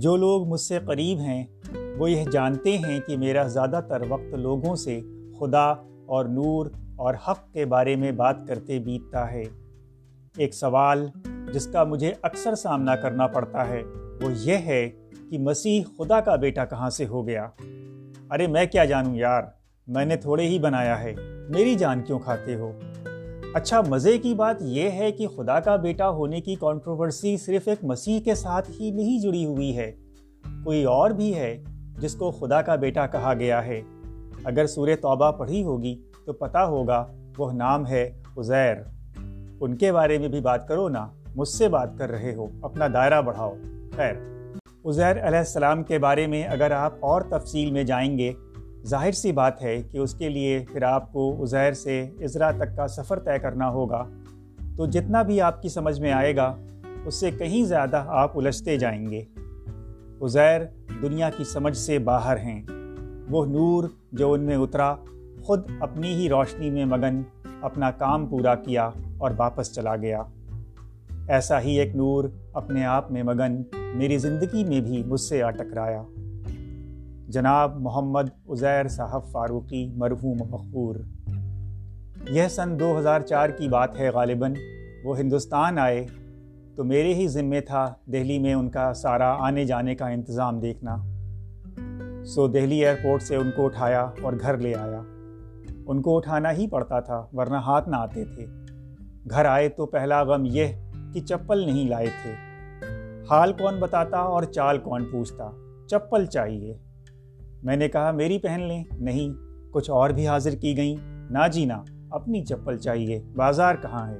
جو لوگ مجھ سے قریب ہیں، وہ یہ جانتے ہیں کہ میرا زیادہ تر وقت لوگوں سے خدا اور نور اور حق کے بارے میں بات کرتے بیتتا ہے۔ ایک سوال جس کا مجھے اکثر سامنا کرنا پڑتا ہے، وہ یہ ہے کہ مسیح خدا کا بیٹا کہاں سے ہو گیا؟ ارے، میں کیا جانوں یار؟ میں نے تھوڑے ہی بنایا ہے، میری جان کیوں کھاتے ہو؟ اچھا مزے کی بات یہ ہے کہ خدا کا بیٹا ہونے کی کانٹروورسی صرف ایک مسیح کے ساتھ ہی نہیں جڑی ہوئی ہے۔ کوئی اور بھی ہے جس کو خدا کا بیٹا کہا گیا ہے۔ اگر سور توبہ پڑھی ہوگی تو پتہ ہوگا وہ نام ہے عزیر۔ ان کے بارے میں بھی بات کرو نا، مجھ سے بات کر رہے ہو۔ اپنا دائرہ بڑھاؤ۔ خیر، عزیر علیہ السلام کے بارے میں اگر آپ اور تفصیل میں جائیں گے ظاہر سی بات ہے کہ اس کے لیے پھر آپ کو عزیر سے عزرا تک کا سفر طے کرنا ہوگا۔ تو جتنا بھی آپ کی سمجھ میں آئے گا، اس سے کہیں زیادہ آپ الجھتے جائیں گے۔ عزیر دنیا کی سمجھ سے باہر ہیں۔ وہ نور جو ان میں اترا، خود اپنی ہی روشنی میں مگن اپنا کام پورا کیا اور واپس چلا گیا۔ ایسا ہی ایک نور اپنے آپ میں مگن میری زندگی میں بھی مجھ سے آ ٹکرایا جناب محمد عزیر صاحب فاروقی مرحوم مقبور۔ یہ سن دو ہزار چار کی بات ہے غالباً۔ وہ ہندوستان آئے تو میرے ہی ذمے تھا دہلی میں ان کا سارا آنے جانے کا انتظام دیکھنا۔ سو دہلی ایئرپورٹ سے ان کو اٹھایا اور گھر لے آیا۔ ان کو اٹھانا ہی پڑتا تھا ورنہ ہاتھ نہ آتے تھے۔ گھر آئے تو پہلا غم یہ کہ چپل نہیں لائے تھے۔ حال کون بتاتا اور چال کون پوچھتا۔ چپل چاہیے۔ میں نے کہا، میری پہن لیں. نہیں، کچھ اور بھی حاضر کی گئیں. نہ جینا اپنی چپل چاہیے۔ بازار کہاں ہے؟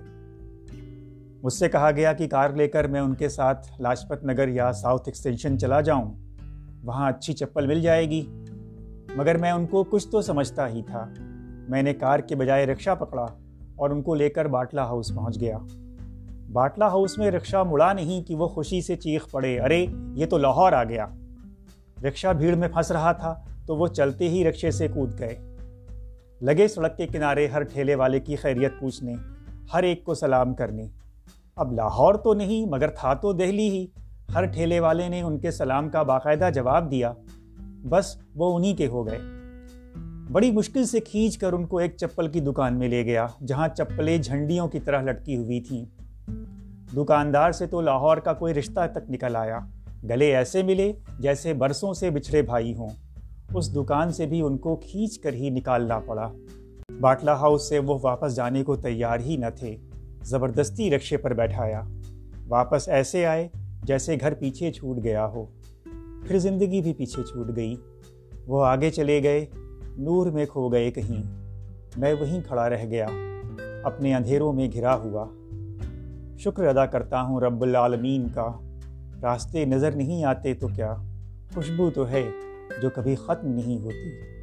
مجھ سے کہا گیا کہ کار لے کر میں ان کے ساتھ لاجپت نگر یا ساؤتھ ایکسٹینشن چلا جاؤں۔ وہاں اچھی چپل مل جائے گی۔ مگر میں ان کو کچھ تو سمجھتا ہی تھا۔ میں نے کار کے بجائے رکشا پکڑا اور ان کو لے کر باٹلا ہاؤس پہنچ گیا۔ باٹلا ہاؤس میں رکشا مڑا نہیں کہ وہ خوشی سے چیخ پڑے، ارے، یہ تو لاہور آ گیا۔ رکشا بھیڑ میں پھنس رہا تھا تو وہ چلتے ہی رکشے سے کود گئے۔ لگے سڑک کے کنارے ہر ٹھیلے والے کی خیریت پوچھنے، ہر ایک کو سلام کرنے۔ اب لاہور تو نہیں، مگر تھا تو دہلی ہی۔ ہر ٹھیلے والے نے ان کے سلام کا باقاعدہ جواب دیا۔ بس وہ انہی کے ہو گئے۔ بڑی مشکل سے کھینچ کر ان کو ایک چپل کی دکان میں لے گیا، جہاں چپلیں جھنڈیوں کی طرح لٹکی ہوئی تھیں۔ دکاندار سے تو لاہور کا کوئی رشتہ تک نکل آیا۔ گلے ایسے ملے جیسے برسوں سے بچھڑے بھائی ہوں۔ اس دکان سے بھی ان کو کھینچ کر ہی نکالنا پڑا۔ باٹلا ہاؤس سے وہ واپس جانے کو تیار ہی نہ تھے۔ زبردستی رکشے پر بیٹھایا۔ واپس ایسے آئے جیسے گھر پیچھے چھوٹ گیا ہو۔ پھر زندگی بھی پیچھے چھوٹ گئی۔ وہ آگے چلے گئے۔ نور میں کھو گئے کہیں۔ میں وہیں کھڑا رہ گیا۔ اپنے اندھیروں میں گھرا ہوا۔ شکر ادا کرتا ہوں رب العالمین کا۔ راستے نظر نہیں آتے تو کیا؟ خوشبو تو ہے جو کبھی ختم نہیں ہوتی۔